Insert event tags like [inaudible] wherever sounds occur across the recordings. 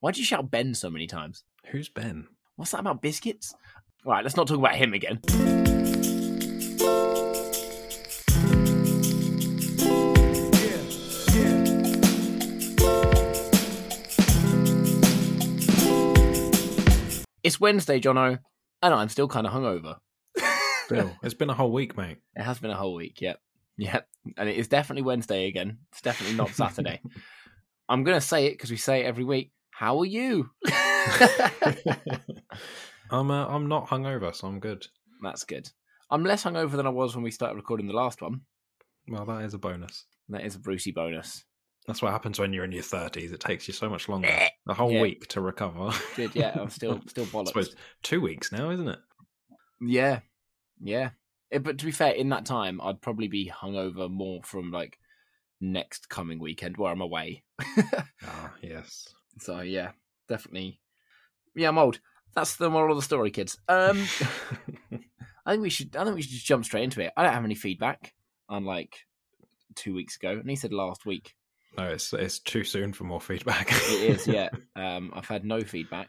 Why'd you shout Ben so many times? Who's Ben? What's that about biscuits? All right, let's not talk about him again. It's Wednesday, Jono, and I'm still kind of hungover. [laughs] It's been a whole week, mate. It has been a whole week, yep. Yep. And it is definitely Wednesday again. It's definitely not Saturday. [laughs] I'm going to say it because we say it every week. How are you? [laughs] [laughs] I'm uh, I'm not hungover, so I'm good. That's good. I'm less hungover than I was when we started recording the last one. Well, that is a bonus. That is a Brucey bonus. That's what happens when you're in your thirties. It takes you so much longer, a whole Yeah. week to recover. Good, yeah. I'm still [laughs] still I bollocks. suppose two weeks now, isn't it? Yeah, yeah. Eh, but to be fair, in that time, I'd probably be hungover more from like next coming weekend where I'm away. Ah, yes. So yeah, definitely. Yeah, I'm old. That's the moral of the story, kids. Um, [laughs] I think we should. I think we should just jump straight into it. I don't have any feedback, unlike two weeks ago, and he said last week. no, it's it's too soon for more feedback. It is, yeah. [laughs] Um, I've had no feedback.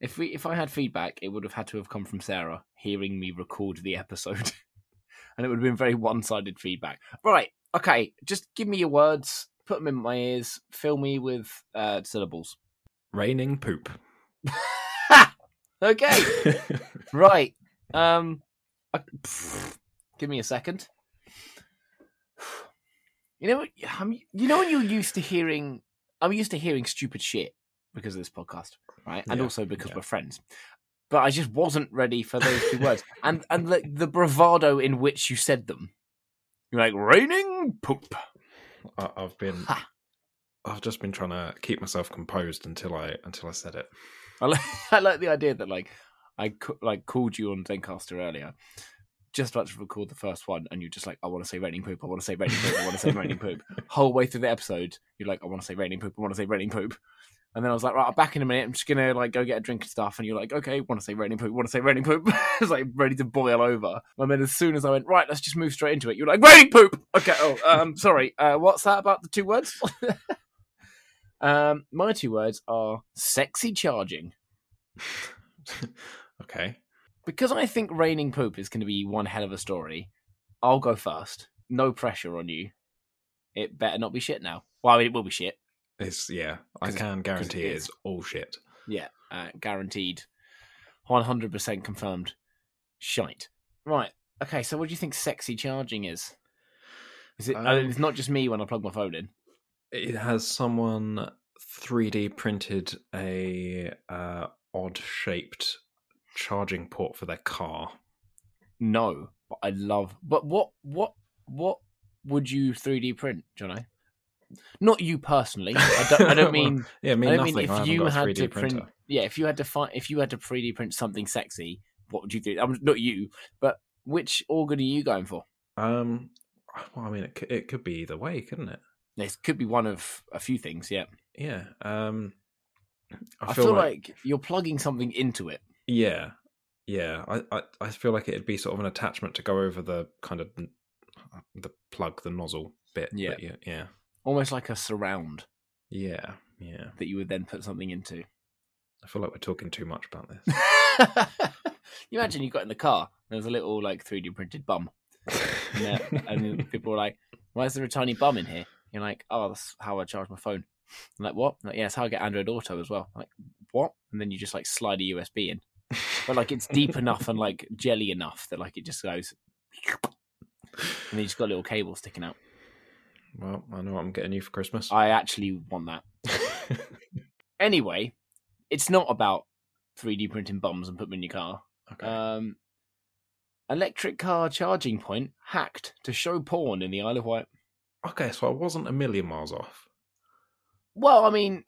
If we, if I had feedback, it would have had to have come from Sarah hearing me record the episode, [laughs] and it would have been very one-sided feedback. Right? Okay, just give me your words, put them in my ears, fill me with uh, syllables. Raining poop. [laughs] Okay, [laughs] right. Um, uh, pff, give me a second. [sighs] You know, what- I'm, you know when you're used to hearing, I'm used to hearing stupid shit because of this podcast, right? And Yeah, also because yeah. we're friends. But I just wasn't ready for those two words, and and the, the bravado in which you said them. You're like raining poop. I, I've been. Ha. I've just been trying to keep myself composed until I until I said it. I like, [laughs] I like the idea that like I like called you on Zencastr earlier, just about to record the first one, and you're just like, I want to say raining poop, I want to say raining poop, I want to say raining poop. [laughs] Whole way through the episode, you're like, I want to say raining poop, I want to say raining poop. And then I was like, right, I'm back in a minute. I'm just gonna like go get a drink and stuff. And you're like, okay, want to say raining poop, want to say raining poop. [laughs] it's like ready to boil over. And then as soon as I went, right, let's just move straight into it. You're like, raining poop. Okay. Oh, um, sorry. Uh, what's that about the two words? Um, my two words are sexy charging. [laughs] okay. because I think raining poop is going to be one hell of a story. I'll go first. No pressure on you. It better not be shit now. Well, it will be shit. It's yeah. I can guarantee it it's all shit. Yeah, uh, guaranteed. One hundred percent confirmed. Shite. Right. Okay. So, what do you think sexy charging is? Is it? uh, Um, it's not just me when I plug my phone in. It has someone 3D printed a uh, odd shaped charging port for their car. No, but I love. But what? What? What would you three D print, Jono? Not you personally. I don't. I don't [laughs] mean. Yeah, me I don't nothing. mean if you got a had 3D to printer. print. Yeah, if you had to find, if you had to 3D print something sexy, what would you do? I'm not you, but which organ are you going for? Um, well, I mean, it, it could be either way, couldn't it? This could be one of a few things. Yeah, Yeah. Um, I, feel, like, you're plugging something into it. yeah, yeah. I, I I feel like it'd be sort of an attachment to go over the kind of the plug, the nozzle bit. Yeah. yeah, yeah, almost like a surround yeah, yeah. that you would then put something into. I feel like we're talking too much about this. [laughs] you imagine you got in the car, there was a little like 3D printed bum, and, uh, and people were like, "Why is there a tiny bum in here?" You're like, "Oh, that's how I charge my phone." I'm like, "What?" I'm like, yeah, it's how I get Android Auto as well. I'm like, what? And then you just like slide a USB in, but like it's deep [laughs] enough and like jelly enough that like it just goes, [laughs] and you just got a little cable sticking out. well, I know what I'm getting you for Christmas. I actually want that. [laughs] Anyway, it's not about 3D printing bombs and put them in your car. okay. Um, electric car charging point hacked to show porn in the Isle of Wight. Okay, so I wasn't a million miles off. Well, I mean,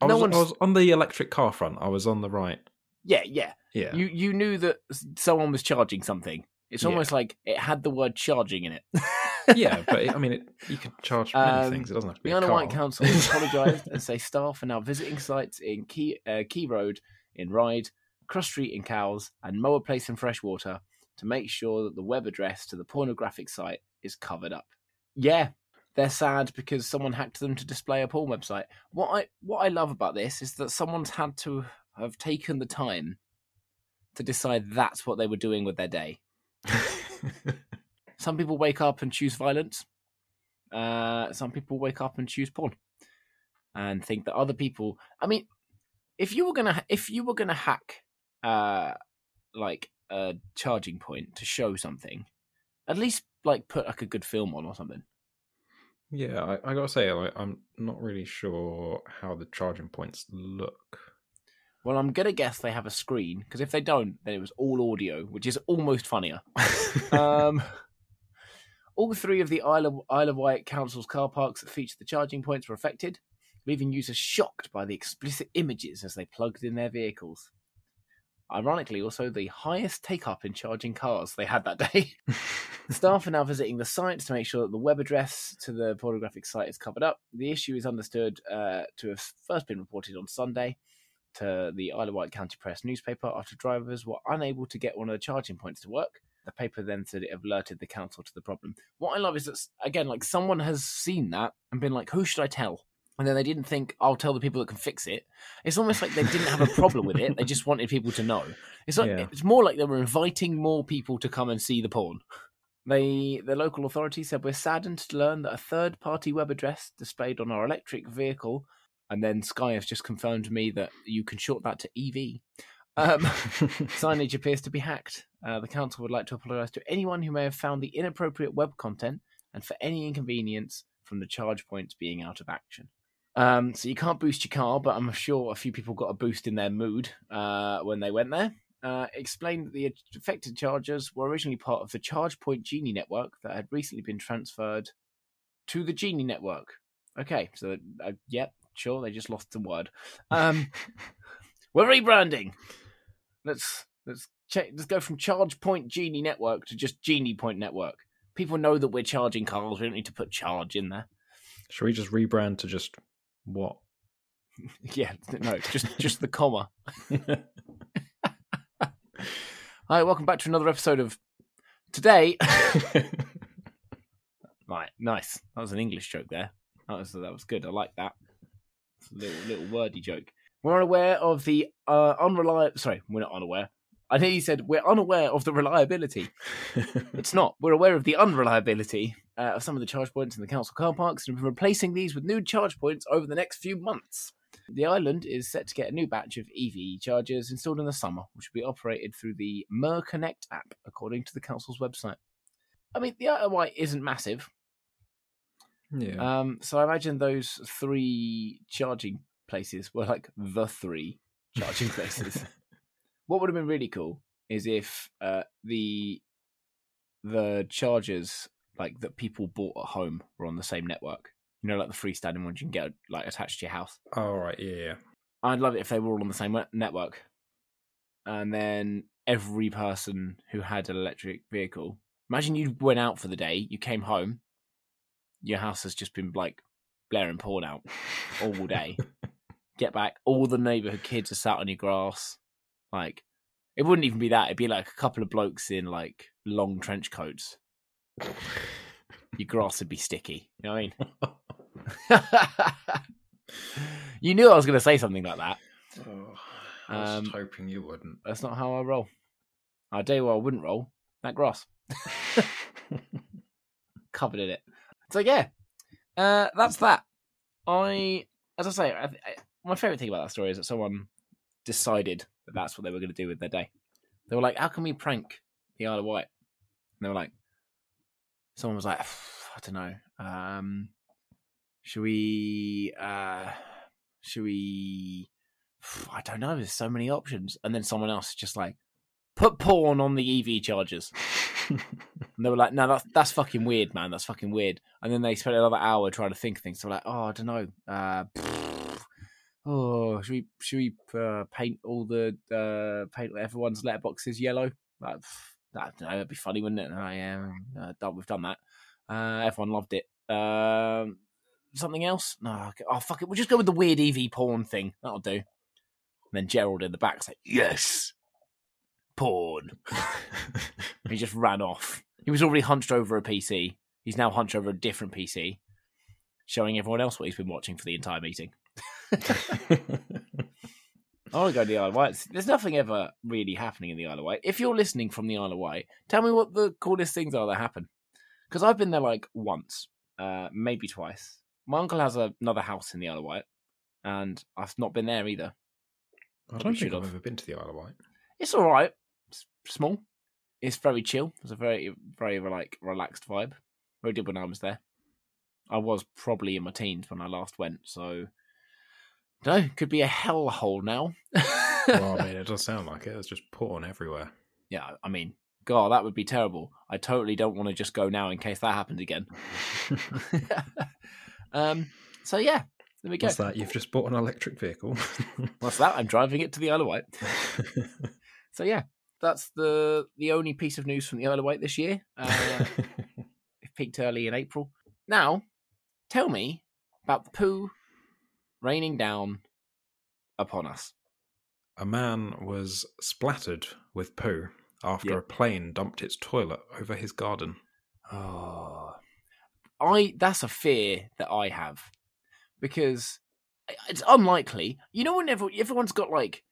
I No was, one's- I was on the electric car front. I was on the right. yeah, yeah. Yeah. You you knew that someone was charging something. It's Yeah. almost like it had the word charging in it. [laughs] yeah, but it, I mean, it, you can charge many Um, things. It doesn't have to be The a Isle of car. Wight Council [laughs] apologised and say staff are now visiting sites in Quay uh, Quay Road in Ryde, Cross Street in Cowes, and Moa Place in Freshwater to make sure that the web address to the pornographic site is covered up. Yeah, they're sad because someone hacked them to display a porn website. What I what I love about this is that someone's had to have taken the time to decide that's what they were doing with their day. [laughs] Some people wake up and choose violence. Uh, some people wake up and choose porn, and think that other people. I mean, if you were gonna if you were gonna hack, uh, like a charging point to show something, at least like put like a good film on or something. Yeah, I, I gotta say, like, I'm not really sure how the charging points look. Well, I'm gonna guess they have a screen because if they don't, then it was all audio, which is almost funnier. [laughs] um, all three of the Isle of, Isle of Wight Council's car parks that featured the charging points were affected, leaving users shocked by the explicit images as they plugged in their vehicles. Ironically, also the highest take up in charging cars they had that [laughs] day. The staff are now visiting the sites to make sure that the web address to the pornographic site is covered up. The issue is understood uh, to have first been reported on Sunday to the Isle of Wight County Press newspaper after drivers were unable to get one of the charging points to work. The paper then said it alerted the council to the problem. What I love is that, again, like someone has seen that and been like, who should I tell? And then they didn't think, I'll tell the people that can fix it. It's almost like they didn't have a problem with it. They just wanted people to know. It's like Yeah. it's more like they were inviting more people to come and see the porn. They, the local authority said, We're saddened to learn that a third party web address displayed on our electric vehicle, and then Sky has just confirmed to me that you can short that to EV. Um, [laughs] signage appears to be hacked. Uh, the council would like to apologise to anyone who may have found the inappropriate web content and for any inconvenience from the charge points being out of action. Um, so you can't boost your car, but I'm sure a few people got a boost in their mood uh, when they went there. Uh, explained that the affected chargers were originally part of the ChargePoint Genie network that had recently been transferred to the Genie network. Okay, so uh, yep, sure, they just lost the word. Um, [laughs] we're rebranding. Let's let's check. Let's go from ChargePoint Genie network to just Genie Point network. People know that we're charging cars. We don't need to put charge in there. Should we just rebrand to just what? [laughs] Yeah, no, just just the comma. [laughs] Hi, welcome back to another episode of today. [laughs] right, nice. That was an English joke there. That was that was good. I like that. It's a little little wordy joke. We're unaware of the uh, unreliable. Sorry, we're not unaware. I think he said we're unaware of the reliability. [laughs] It's not. We're aware of the unreliability uh, of some of the charge points in the council car parks and we're replacing these with new charge points over the next few months. The island is set to get a new batch of EV chargers installed in the summer, which will be operated through the Mer Connect app, according to the council's website. I mean, the Wight isn't massive, yeah. um, so I imagine those three charging places were like the three charging [laughs] places. What would have been really cool is if uh, the the chargers like that people bought at home were on the same network. You know, like the freestanding ones you can get like attached to your house. All right. Yeah. yeah. I'd love it if they were all on the same network, and then every person who had an electric vehicle. Imagine you went out for the day, you came home, your house has just been like blaring porn out all day. [laughs] Get back, all the neighborhood kids are sat on your grass. Like, it wouldn't even be that. It'd be like a couple of blokes in like long trench coats. Your grass would be sticky. You know what I mean? [laughs] you knew I was going to say something like that. Oh, I was Um, just hoping you wouldn't. That's not how I roll. I tell you what, I wouldn't roll that grass. [laughs] Covered in it. So yeah, uh, that's that. I, as I say, I, I, my favorite thing about that story is that someone decided that that's what they were going to do with their day. They were like, "How can we prank the Isle of Wight?" And they were like, someone was like, "I don't know. Um, should we? Uh, should we? I don't know. There's so many options." And then someone else is just like, "Put porn on the EV chargers." [laughs] And they were like, "No, that's that's fucking weird, man. That's fucking weird." And then they spent another hour trying to think of things. So like, "Oh, I don't know. Uh, oh, should we should we uh, paint all the uh, paint everyone's letterboxes yellow? I don't. That'd be funny, wouldn't it? Oh, yeah, uh, done, we've done that. Uh, everyone loved it. Um, something else? No. okay. Oh, fuck it. We'll just go with the weird EV porn thing. That'll do. And then Gerald in the back's like, "Yes, porn." [laughs] he just ran off. He was already hunched over a PC. He's now hunched over a different PC. showing everyone else what he's been watching for the entire meeting. I want to go to the Isle of Wight. There's nothing ever really happening in the Isle of Wight. If you're listening from the Isle of Wight, tell me what the coolest things are that happen. Because I've been there like once, uh, maybe twice. My uncle has a, another house in the Isle of Wight, and I've not been there either. I don't think I've have. ever been to the Isle of Wight. It's all right. It's small. It's very chill. It's a very, very like relaxed vibe. I did when I was there. I was probably in my teens when I last went, so no, could be a hellhole now. well, I [laughs] mean, it does sound like it. It's just porn everywhere. yeah, I mean, God, that would be terrible. I totally don't want to just go now in case that happens again. [laughs] [laughs] um, so yeah, there we go. What's that? You've just bought an electric vehicle. What's that? I'm driving it to the Isle of Wight. So yeah, that's the the only piece of news from the Isle of Wight this year. Uh, it peaked early in April. Now, tell me about the poo raining down upon us. a man was splattered with poo after Yeah. a plane dumped its toilet over his garden. Oh, I that's a fear that I have because it's unlikely. You know, whenever everyone's got like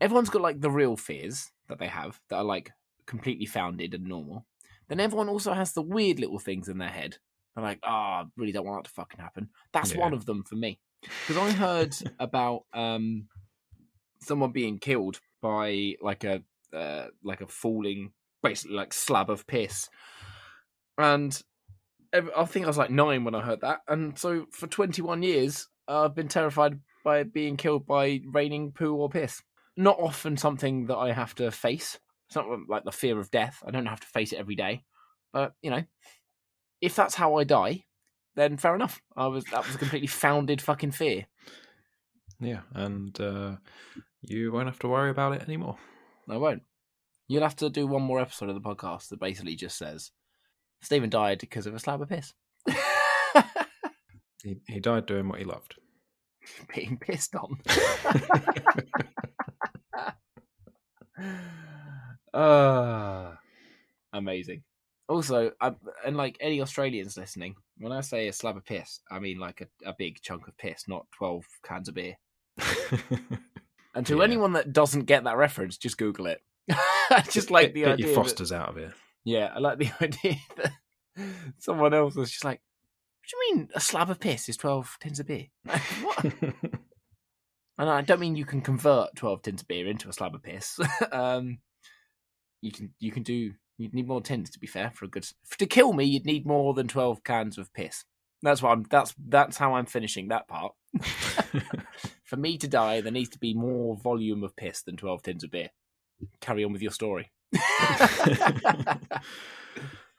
everyone's got like the real fears that they have that are like completely founded and normal. Then everyone also has the weird little things in their head. They're like, oh, I really don't want that to fucking happen. That's Yeah. one of them for me because I heard about um someone being killed by like a uh, like a falling basically like slab of piss and I think I was like nine when I heard that, and so for 21 years I've been terrified by being killed by raining poo or piss. Not often something that I have to face. It's not like the fear of death. I don't have to face it every day, but you know, if that's how I die, then fair enough. I was that was a completely founded fucking fear. Yeah, and uh, you won't have to worry about it anymore. I won't. You'll have to do one more episode of the podcast that basically just says Stephen died because of a slab of piss. [laughs] He, he died doing what he loved. [laughs] Being pissed on. uh, [laughs] amazing. Also, I, and like any Australians listening, when I say a slab of piss, I mean like a, a big chunk of piss, not 12 cans of beer. [laughs] And to Yeah. anyone that doesn't get that reference, just Google it. [laughs] I just like the get idea. your that- Fosters out of here. yeah, I like the [laughs] idea that someone else was just like, "What do you mean a slab of piss is twelve tins of beer?" what? And I don't mean you can convert twelve tins of beer into a slab of piss. um, you can you can do. You'd need more tins to be fair for a good. To kill me, you'd need more than twelve cans of piss. That's what I'm. That's that's how I'm finishing that part. [laughs] For me to die, there needs to be more volume of piss than twelve tins of beer. Carry on with your story. [laughs] [laughs]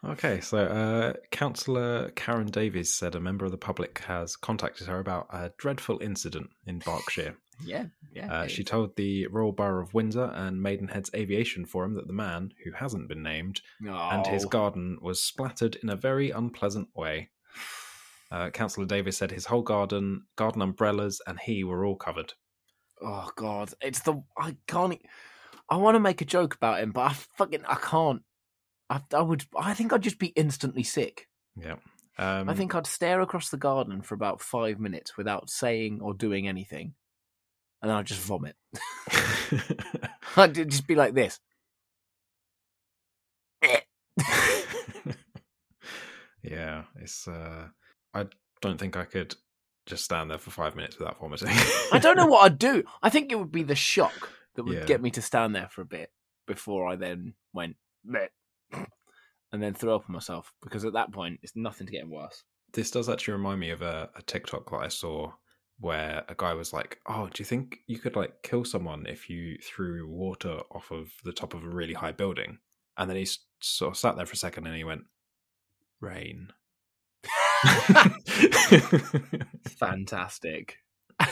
Okay, so uh, Councillor Karen Davies said a member of the public has contacted her about a dreadful incident in Berkshire. [laughs] yeah, yeah. Uh, she told the Royal Borough of Windsor and Maidenhead's Aviation Forum that the man, who hasn't been named, and his Oh. garden was splattered in a very unpleasant way. [sighs] Uh, Councillor Davies said his whole garden, garden umbrellas, and he were all covered. Oh god, it's the I can't. I want to make a joke about him, but I fucking I can't. I, I would. I think I'd just be instantly sick. Yeah. Um, I think I'd stare across the garden for about five minutes without saying or doing anything, and then I'd just vomit. [laughs] I'd just be like this. yeah, it's. Uh, I don't think I could just stand there for five minutes without vomiting. I don't know what I'd do. [laughs] I think it would be the shock that would Yeah. get me to stand there for a bit before I then went "Bleh," and then throw up on myself because at that point it's nothing to get worse. this does actually remind me of a, a TikTok that I saw where a guy was like, "Oh, do you think you could like kill someone if you threw water off of the top of a really high building?" And then he sort of sat there for a second and he went, "Rain." [laughs] [laughs] Fantastic. [laughs]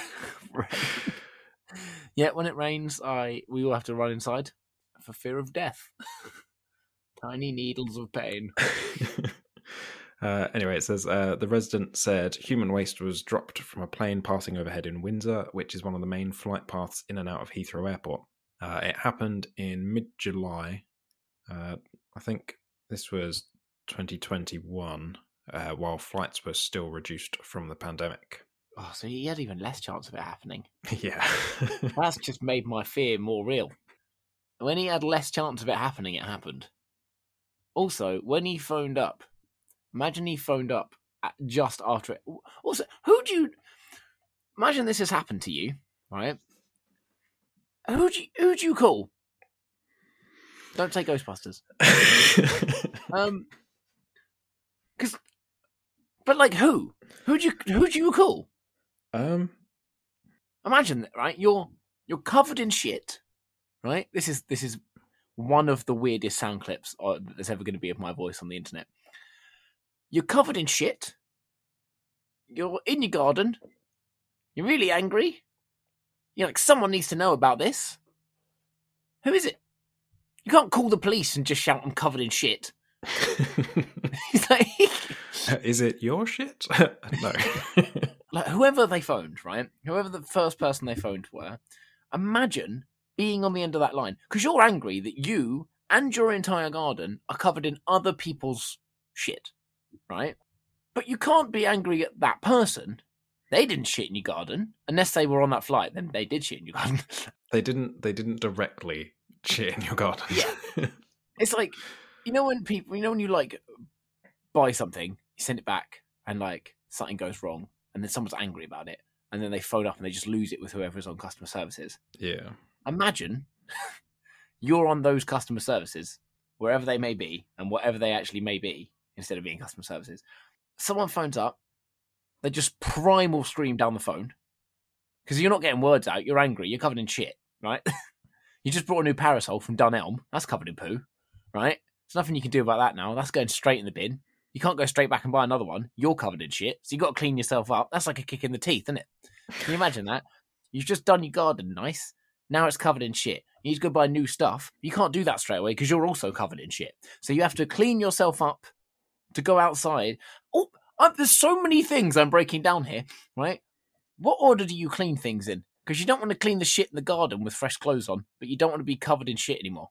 Yeah, when it rains, I we all have to run inside for fear of death. Tiny needles of pain. [laughs] uh, anyway, it says uh, the resident said human waste was dropped from a plane passing overhead in Windsor, which is one of the main flight paths in and out of Heathrow Airport. Uh, it happened in mid July. Uh, I think this was 2021. uh, while flights were still reduced from the pandemic. Oh, so he had even less chance of it happening. [laughs] yeah. That's just made my fear more real. When he had less chance of it happening, it happened. Also, when he phoned up, imagine he phoned up just after it. Also, who do you imagine this has happened to you, right? Who do you, who do you call? Don't say Ghostbusters. [laughs] Um, because, but like who? Who do you who do you call? um, Imagine that, right? You're you're covered in shit, right? This is this is one of the weirdest sound clips uh, there's ever going to be of my voice on the internet. You're covered in shit. You're in your garden. You're really angry. You're like, someone needs to know about this. Who is it? You can't call the police and just shout, I'm covered in shit. [laughs] Like, is it your shit? [laughs] no. [laughs] like whoever they phoned, right? Whoever the first person they phoned were, imagine being on the end of that line because you're angry that you and your entire garden are covered in other people's shit, right? But you can't be angry at that person. They didn't shit in your garden unless they were on that flight. Then they did shit in your garden. [laughs] they didn't. They didn't directly shit in your garden. Yeah. [laughs] it's like you know when people, you know when you like buy something, you send it back, and like something goes wrong, and then someone's angry about it, and then they phone up and they just lose it with whoever's on customer services. yeah. Imagine [laughs] you're on those customer services, wherever they may be, and whatever they actually may be, instead of being customer services. Someone phones up, they just primal scream down the phone because you're not getting words out. You're angry. You're covered in shit, right? [laughs] you just brought a new parasol from Dunelm. That's covered in poo, right? There's nothing you can do about that now. That's going straight in the bin. You can't go straight back and buy another one. You're covered in shit, so you've got to clean yourself up. That's like a kick in the teeth, isn't it? Can you imagine that? You've just done your garden nice. Now it's covered in shit. You need to go buy new stuff. You can't do that straight away because you're also covered in shit. So you have to clean yourself up to go outside. Oh, uh, there's so many things I'm breaking down here, right? What order do you clean things in? Because you don't want to clean the shit in the garden with fresh clothes on, but you don't want to be covered in shit anymore.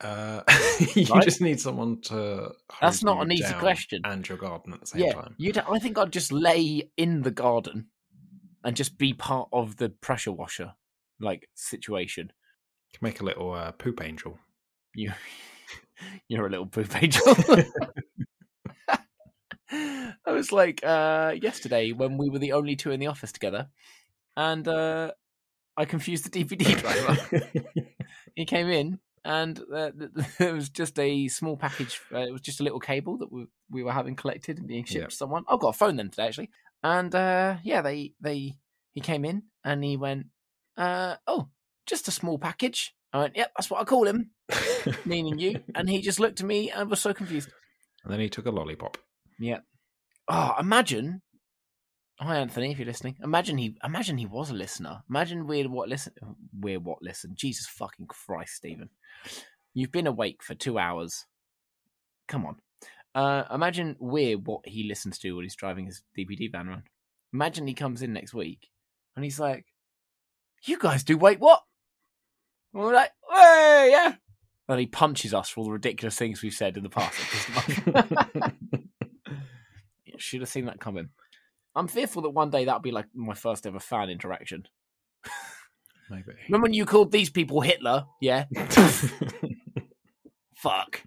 Uh, [laughs] you Right? just need someone to. That's not you an easy question. And your garden at the same yeah, time. you'd, I think I'd just lay in the garden and just be part of the pressure washer like situation. Can make a little uh, poop angel. You, [laughs] you're a little poop angel. [laughs] I was like uh, yesterday when we were the only two in the office together, and uh, I confused the DPD [laughs] driver. he came in, and uh, it was just a small package. Uh, it was just a little cable that we, we were having collected and being shipped Yeah. to someone. I've got a phone then today actually, and uh, yeah, they they he came in and he went, uh, "Oh, just a small package." I went, "Yep, that's what I call him." [laughs] meaning you. And he just looked at me and was so confused. and then he took a lollipop. Yeah. Oh, imagine. Hi, Anthony, if you're listening. Imagine he, imagine he was a listener. Imagine weird what listen, weird what listen. Jesus fucking Christ, Stephen, you've been awake for two hours. Come on. Uh, imagine we're what he listens to when he's driving his DPD van around. Imagine he comes in next week and he's like, "You guys do wait what?" And we're like, "Hey, yeah." And he punches us for all the ridiculous things we've said in the past. [laughs] [laughs] Should have seen that coming. I'm fearful that one day that'll be like my first ever fan interaction. [laughs] Maybe. Remember when you called these people Hitler? Yeah. Fuck.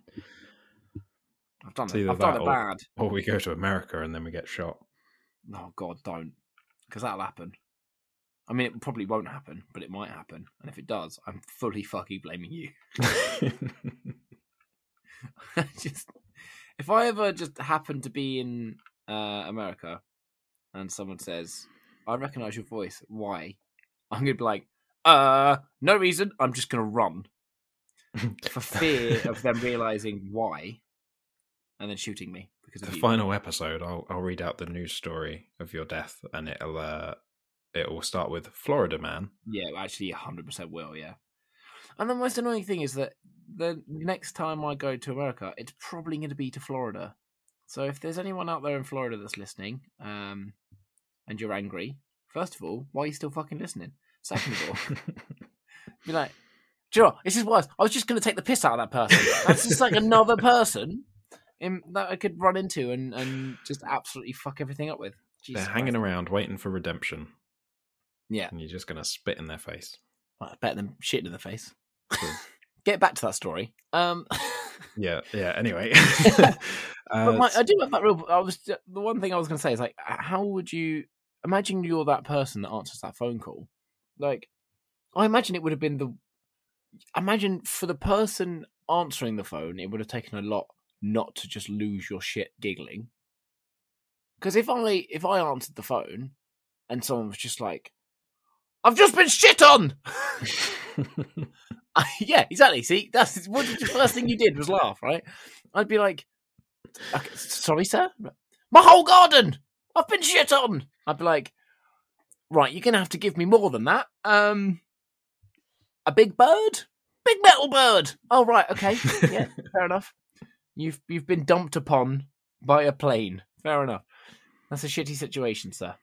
I've done It's it. I've done it or- bad. or we go to America and then we get shot. Oh God, don't, because that'll happen. I mean, it probably won't happen, but it might happen. And if it does, I'm fully fucking blaming you. [laughs] [laughs] just if I ever just happen to be in uh, America and someone says, "I recognize your voice," why? I'm gonna be like, "Uh, no reason. I'm just gonna run [laughs] for fear of them realizing why, and then shooting me because the you." final episode, I'll I'll read out the news story of your death, and it'll uh, it will start with Florida man. Yeah, actually, hundred percent will. Yeah. And the most annoying thing is that the next time I go to America, it's probably going to be to Florida. So if there's anyone out there in Florida that's listening, um, and you're angry, first of all, why are you still fucking listening? Second of all, [laughs] be like, do you know? This is worse. I was just going to take the piss out of that person. That's just like another person him that I could run into and, and just absolutely fuck everything up with. Jesus They're hanging Christ. around waiting for redemption, Yeah, and you're just gonna spit in their face. well, better than shit in the face. True. [laughs] Get back to that story. Um, [laughs] Yeah, yeah. Anyway, [laughs] but uh, my, I do have that real. I was the one thing I was going to say is like, how would you imagine you're that person that answers that phone call? Like, I imagine it would have been the. Imagine for the person answering the phone, it would have taken a lot not to just lose your shit giggling. Because if I if I answered the phone and someone was just like, "I've just been shit on," [laughs] [laughs] yeah, exactly. See, that's what the first thing you did was laugh, right? I'd be like, "Okay, "Sorry, sir, my whole garden, I've been shit on." I'd be like, "Right, you're gonna have to give me more than that." Um, a big bird, big metal bird. Oh, right, okay, yeah, [laughs] fair enough. You've you've been dumped upon by a plane. Fair enough. That's a shitty situation, sir.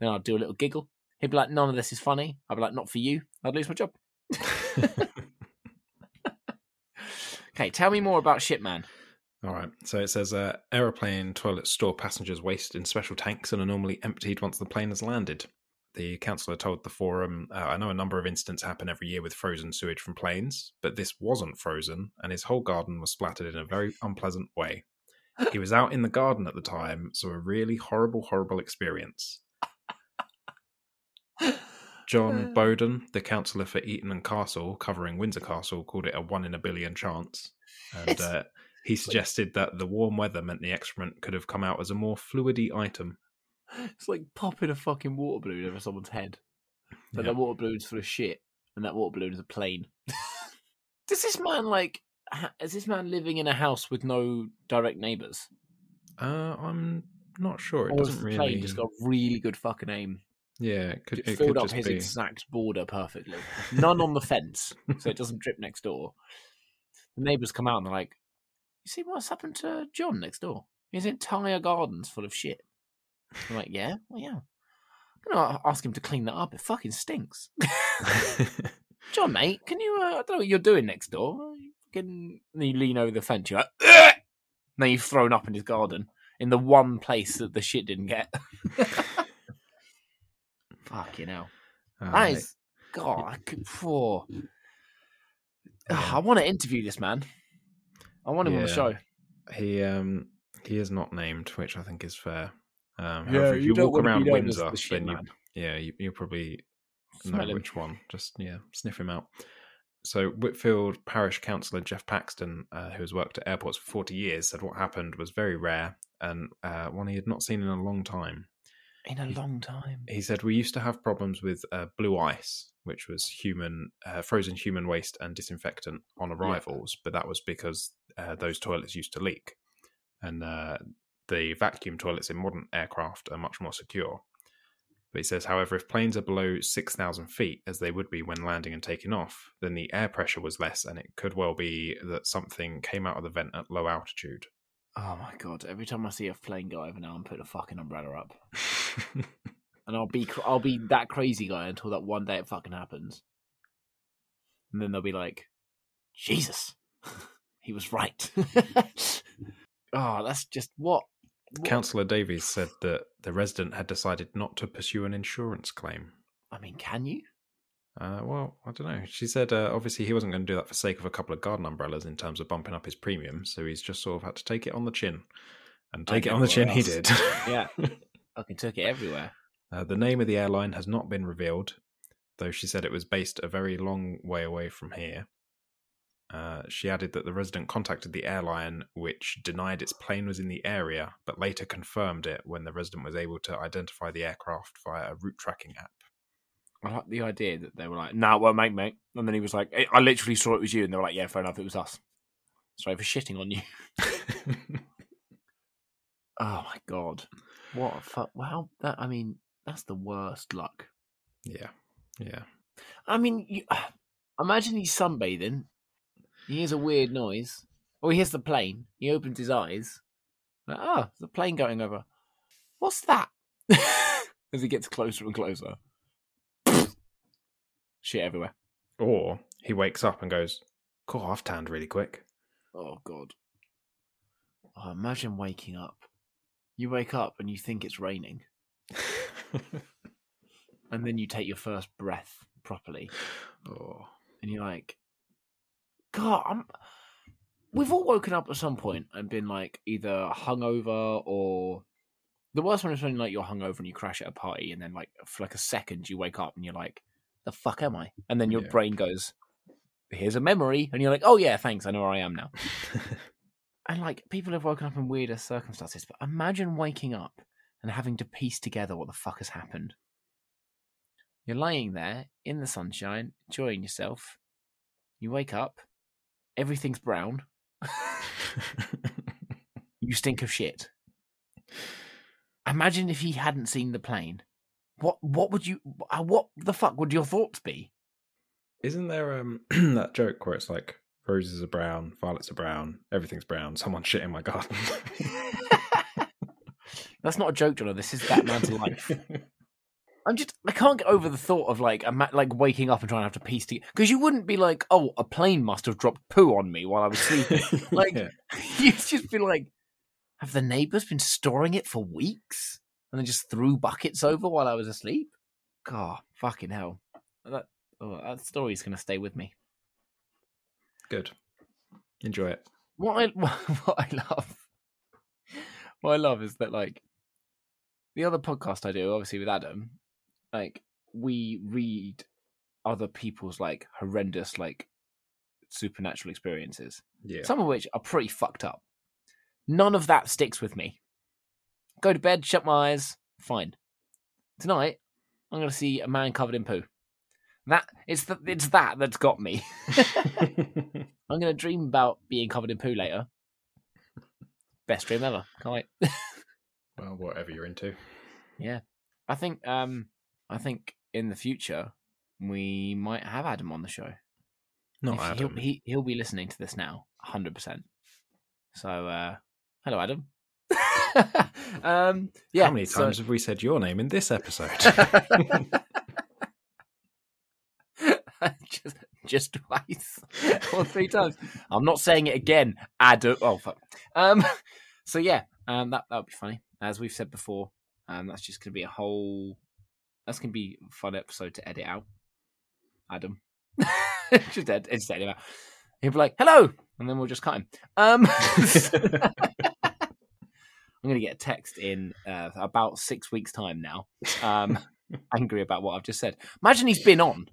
then I'd do a little giggle. He'd be like, "None of this is funny." I'd be like, "Not for you." I'd lose my job. [laughs] Okay, tell me more about Shipman. All right. So it says uh, aeroplane toilets store passengers' waste in special tanks and are normally emptied once the plane has landed. The councillor told the forum, uh, I know a number of incidents happen every year with frozen sewage from planes, but this wasn't frozen, and his whole garden was splattered in a very unpleasant way. He was out in the garden at the time, so a really horrible, horrible experience. John Bowden, the councillor for Eton and Castle, covering Windsor Castle, called it a one in a billion chance. And uh, he suggested that the warm weather meant the excrement could have come out as a more fluidy item. It's like popping a fucking water balloon over someone's head. But Yeah. that water balloon's full of shit, and that water balloon is a plane. [laughs] Does this man like? ha- Is this man living in a house with no direct neighbours? Uh, I'm not sure. It or doesn't really. plane just got really good fucking aim? Yeah, it could, It it filled could up his be. exact border perfectly. None on the fence, so it doesn't drip next door. The neighbours come out and they're like, "You see what's happened to John next door? His entire garden's full of shit." I'm like, "Yeah, well, yeah." I'm gonna ask him to clean that up. It fucking stinks. [laughs] John, mate, can you? Uh, I don't know what you're doing next door. And you lean over the fence. You're like, "Ugh!" then you've thrown up in his garden in the one place that the shit didn't get. [laughs] Fucking hell. Uh, That is, God, I could. For, I want to interview this man. I want him on the show. he um he is not named, which I think is fair. Um, Yeah, however, if you you, walk around Windsor, the then you man. yeah you you probably know him. which one. Just yeah, sniff him out. So Whitfield Parish Councillor Jeff Paxton, uh, who has worked at airports for forty years, said what happened was very rare and uh, one he had not seen in a long time. In a long time. He said we used to have problems with uh, blue ice, which was human uh, frozen human waste and disinfectant on arrivals, but that was because uh, those toilets used to leak, and uh, the vacuum toilets in modern aircraft are much more secure. But he says, however, if planes are below six thousand feet, as they would be when landing and taking off, then the air pressure was less, and it could well be that something came out of the vent at low altitude. Oh my god! Every time I see a plane go over now, I'm putting a fucking umbrella up, [laughs] and I'll be I'll be that crazy guy until that one day it fucking happens, and then they'll be like, Jesus, [laughs] he was right. oh, [laughs] that's just what. what- Councillor Davies said that the resident had decided not to pursue an insurance claim. I mean, can you? Uh, well, I don't know. She said uh, obviously he wasn't going to do that for sake of a couple of garden umbrellas in terms of bumping up his premium, so he's just sort of had to take it on the chin. And take it on the chin, everywhere he did. Yeah. [laughs] Fucking took it everywhere. uh, the name of the airline has not been revealed, though she said it was based a very long way away from here. Uh, she added that the resident contacted the airline, which denied its plane was in the area, but later confirmed it when the resident was able to identify the aircraft via a route tracking app. I like the idea that they were like, "No, "Nah, well, mate, mate," and then he was like, "I literally saw it was you," and they were like, "Yeah, fair enough, it was us." Sorry for shitting on you. [laughs] [laughs] Oh my god, what a fuck! Wow, that I mean, that's the worst luck. yeah, yeah. I mean, you, [sighs] imagine he's sunbathing. He hears a weird noise. Or he hears the plane. He opens his eyes. Like, oh, there's a plane going over. What's that? [laughs] As he gets closer and closer. [laughs] Shit everywhere. Or he wakes up and goes, Cool, I've tanned really quick. Oh god. Oh, imagine waking up. You wake up and you think it's raining, [laughs] and then you take your first breath properly, oh. and you're like, God, I'm. We've all woken up at some point and been like either hungover or the worst one is when like you're hungover and you crash at a party, and then like for like a second you wake up and you're like, "The fuck am I?" And then your Yeah. brain goes, "Here's a memory," and you're like, "Oh yeah, thanks, I know where I am now." [laughs] And like people have woken up in weirder circumstances, but imagine waking up and having to piece together what the fuck has happened. You're lying there in the sunshine, enjoying yourself. You wake up, everything's brown. [laughs] you stink of shit. Imagine if he hadn't seen the plane. What what would you uh, what the fuck would your thoughts be? Isn't there um [clears throat] that joke where it's like roses are brown, violets are brown, everything's brown, someone shit in my garden? [laughs] That's not a joke, John. This is that man's life. [laughs] I'm just I can't get over the thought of like a ma- like waking up and trying to have to piece together because you wouldn't be like, oh, a plane must have dropped poo on me while I was sleeping. [laughs] Like- Yeah. You'd just be like, have the neighbours been storing it for weeks and then just threw buckets over while I was asleep? God, fucking hell. That oh, that story's gonna stay with me. Good. Enjoy it. What I [laughs] what I love, what I love is that like the other podcast I do, obviously with Adam, like we read other people's like horrendous like supernatural experiences. Yeah. some of which are pretty fucked up. None of that sticks with me. Go to bed, shut my eyes, fine. Tonight, I'm going to see a man covered in poo. That it's the, it's that that's got me. [laughs] [laughs] I'm going to dream about being covered in poo later. Best dream ever. Can't wait. [laughs] well, whatever you're into. Yeah, I think um I think in the future we might have Adam on the show. Not If Adam. He'll, he, he'll be listening to this now, 100%. So, uh, hello, Adam. [laughs] um, yeah. How many so- times have we said your name in this episode? [laughs] just, [laughs] just twice [laughs] or three times. I'm not saying it again. Adam. Oh, fuck. Um, [laughs] so, yeah, um, that, that would be funny. As we've said before, um, that's just going to be a whole. That's going to be a fun episode to edit out. Adam. just, ed- just edit him out. He'll be like, hello. And then we'll just cut him. Um, I'm going to get a text in uh, about six weeks' time now, um, angry about what I've just said. Imagine he's been on.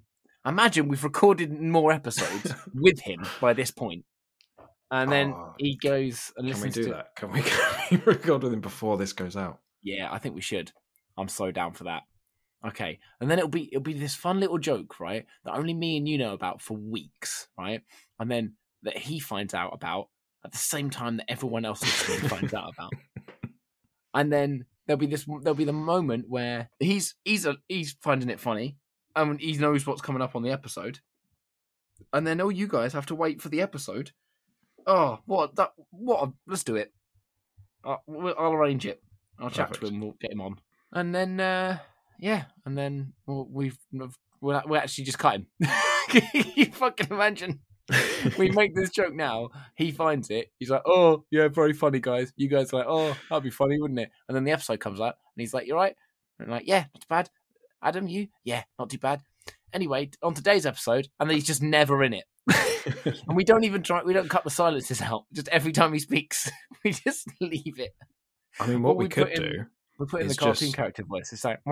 Imagine we've recorded more episodes [laughs] with him by this point. And then Oh. he goes and Can we do to. that? Can we, [laughs] can we record with him before this goes out? Yeah, I think we should. I'm so down for that. Okay, and then it'll be it'll be this fun little joke, right? That only me and you know about for weeks, right? And then that he finds out about at the same time that everyone else [laughs] finds out about. And then there'll be this there'll be the moment where he's he's a, he's finding it funny, and he knows what's coming up on the episode. And then all you guys have to wait for the episode. Oh, what that what? A, let's do it. I'll, I'll arrange it. I'll chat to him. We'll get him on, and then uh, yeah, and then we'll, we've we'll, we'll actually just cut him. Can you fucking imagine? we [laughs] make this joke now. He finds it. He's like, "Oh, yeah, very funny, guys." You guys are like, "Oh, that'd be funny, wouldn't it?" And then the episode comes out, and he's like, "You're right." And I'm like, "Yeah, not too bad." Adam, you? Yeah, not too bad. Anyway, on today's episode, and then he's just never in it. [laughs] And we don't even try. We don't cut the silences out. Just every time he speaks, [laughs] we just leave it. I mean, What what, we, we could in- do, We put in the cartoon just- character voice. It's like, [laughs]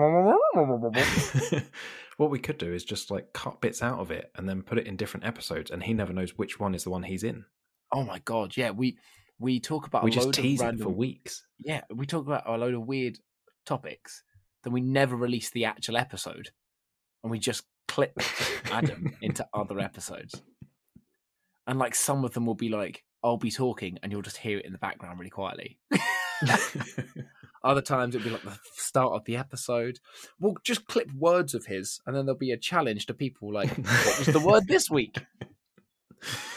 what we could do is just like cut bits out of it and then put it in different episodes, and he never knows which one is the one he's in. oh my god, yeah. We we talk about we a just load tease it random. for weeks. yeah, we talk about a load of weird topics. Then we never release the actual episode, and we just clip Adam [laughs] into other episodes. And like some of them will be like, I'll be talking, and you'll just hear it in the background really quietly. [laughs] Other times it'll be like the start of the episode. We'll just clip words of his, and then there'll be a challenge to people like, "What was the word this week?" [laughs]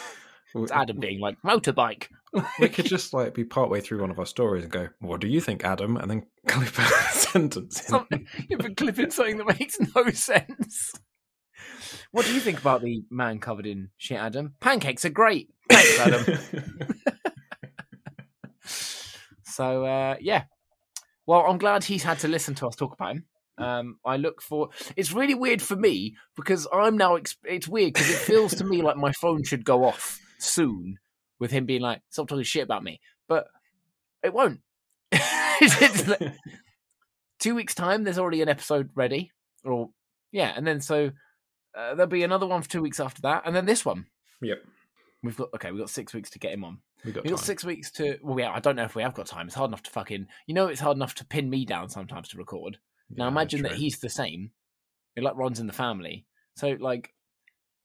It's Adam being like, "Motorbike." [laughs] we could just like be partway through one of our stories and go, "What do you think, Adam?" And then [laughs] clip a sentence. In. Something, you've been clipping something that makes no sense. What do you think about the man covered in shit, Adam? Pancakes are great. Thanks, Adam. [laughs] So uh, yeah. Well, I'm glad he's had to listen to us talk about him. Um, I look for. It's really weird for me because I'm now. Exp- it's weird because it feels to me like my phone should go off soon with him being like, "Stop talking shit about me," but it won't. [laughs] [laughs] Like- two weeks time, there's already an episode ready, or yeah, and then so uh, there'll be another one for two weeks after that, and then this one. Yep. We've got okay. We've got six weeks to get him on. We got We've got six weeks to. Well, yeah, I don't know if we have got time. It's hard enough to fucking. You know, it's hard enough to pin me down sometimes to record. Now Yeah, imagine that he's the same. Like Ron's in the family. So like,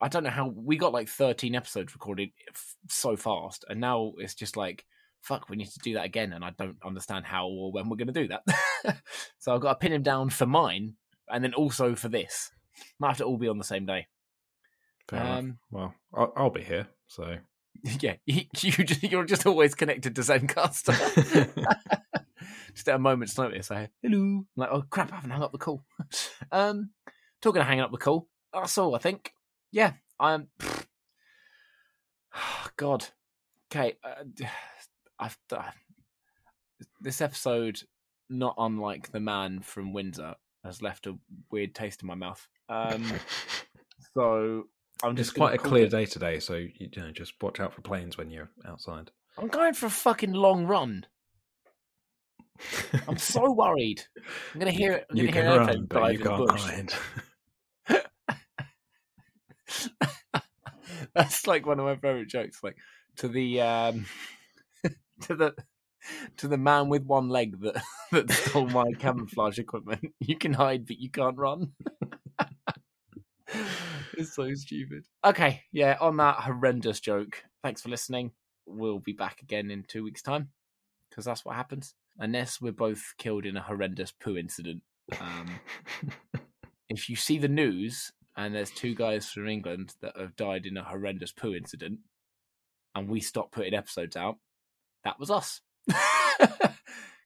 I don't know how we got like thirteen episodes recorded f- so fast, and now it's just like, fuck, we need to do that again, and I don't understand how or when we're going to do that. [laughs] so I've got to pin him down for mine, and then also for this. Might have to all be on the same day. Fair enough. Um, Well, I'll, I'll be here. So [laughs] yeah, [laughs] you, you, you're just always connected to Zencastr. just at a moment's notice, I hello. I'm like, oh crap, I haven't hung up the call. um, talking of hanging up the call, that's all I think. Yeah, I'm. [sighs] God, okay. Uh, [sighs] I've uh, this episode, not unlike the man from Windsor, has left a weird taste in my mouth. Um, [laughs] so I'm just gonna quite a clear it- day today, so you, you know, just watch out for planes when you're outside. I'm going for a fucking long run. I'm so [laughs] worried. I'm gonna hear it. I'm you gonna can hear run, but you can't bush. [laughs] [laughs] That's like one of my favorite jokes. Like to the um, [laughs] to the to the man with one leg that [laughs] that stole my camouflage equipment. You can hide, but you can't run. it's so stupid. Okay, yeah. On that horrendous joke. Thanks for listening. We'll be back again in two weeks' time because that's what happens. Unless we're both killed in a horrendous poo incident. Um, if you see the news and there's two guys from England that have died in a horrendous poo incident, and we stop putting episodes out, that was us. [laughs]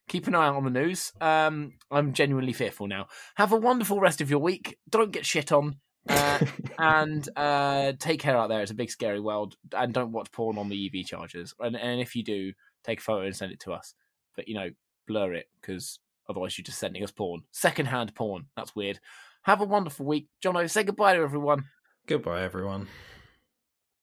Keep an eye out on the news. Um, I'm genuinely fearful now. Have a wonderful rest of your week. Don't get shit on. Uh, [laughs] and uh, take care out there. It's a big, scary world. And don't watch porn on the EV chargers. And, and if you do, take a photo and send it to us. But, you know, blur it because otherwise you're just sending us porn. Secondhand porn. That's weird. Have a wonderful week. Jono, say goodbye to everyone. Goodbye, everyone.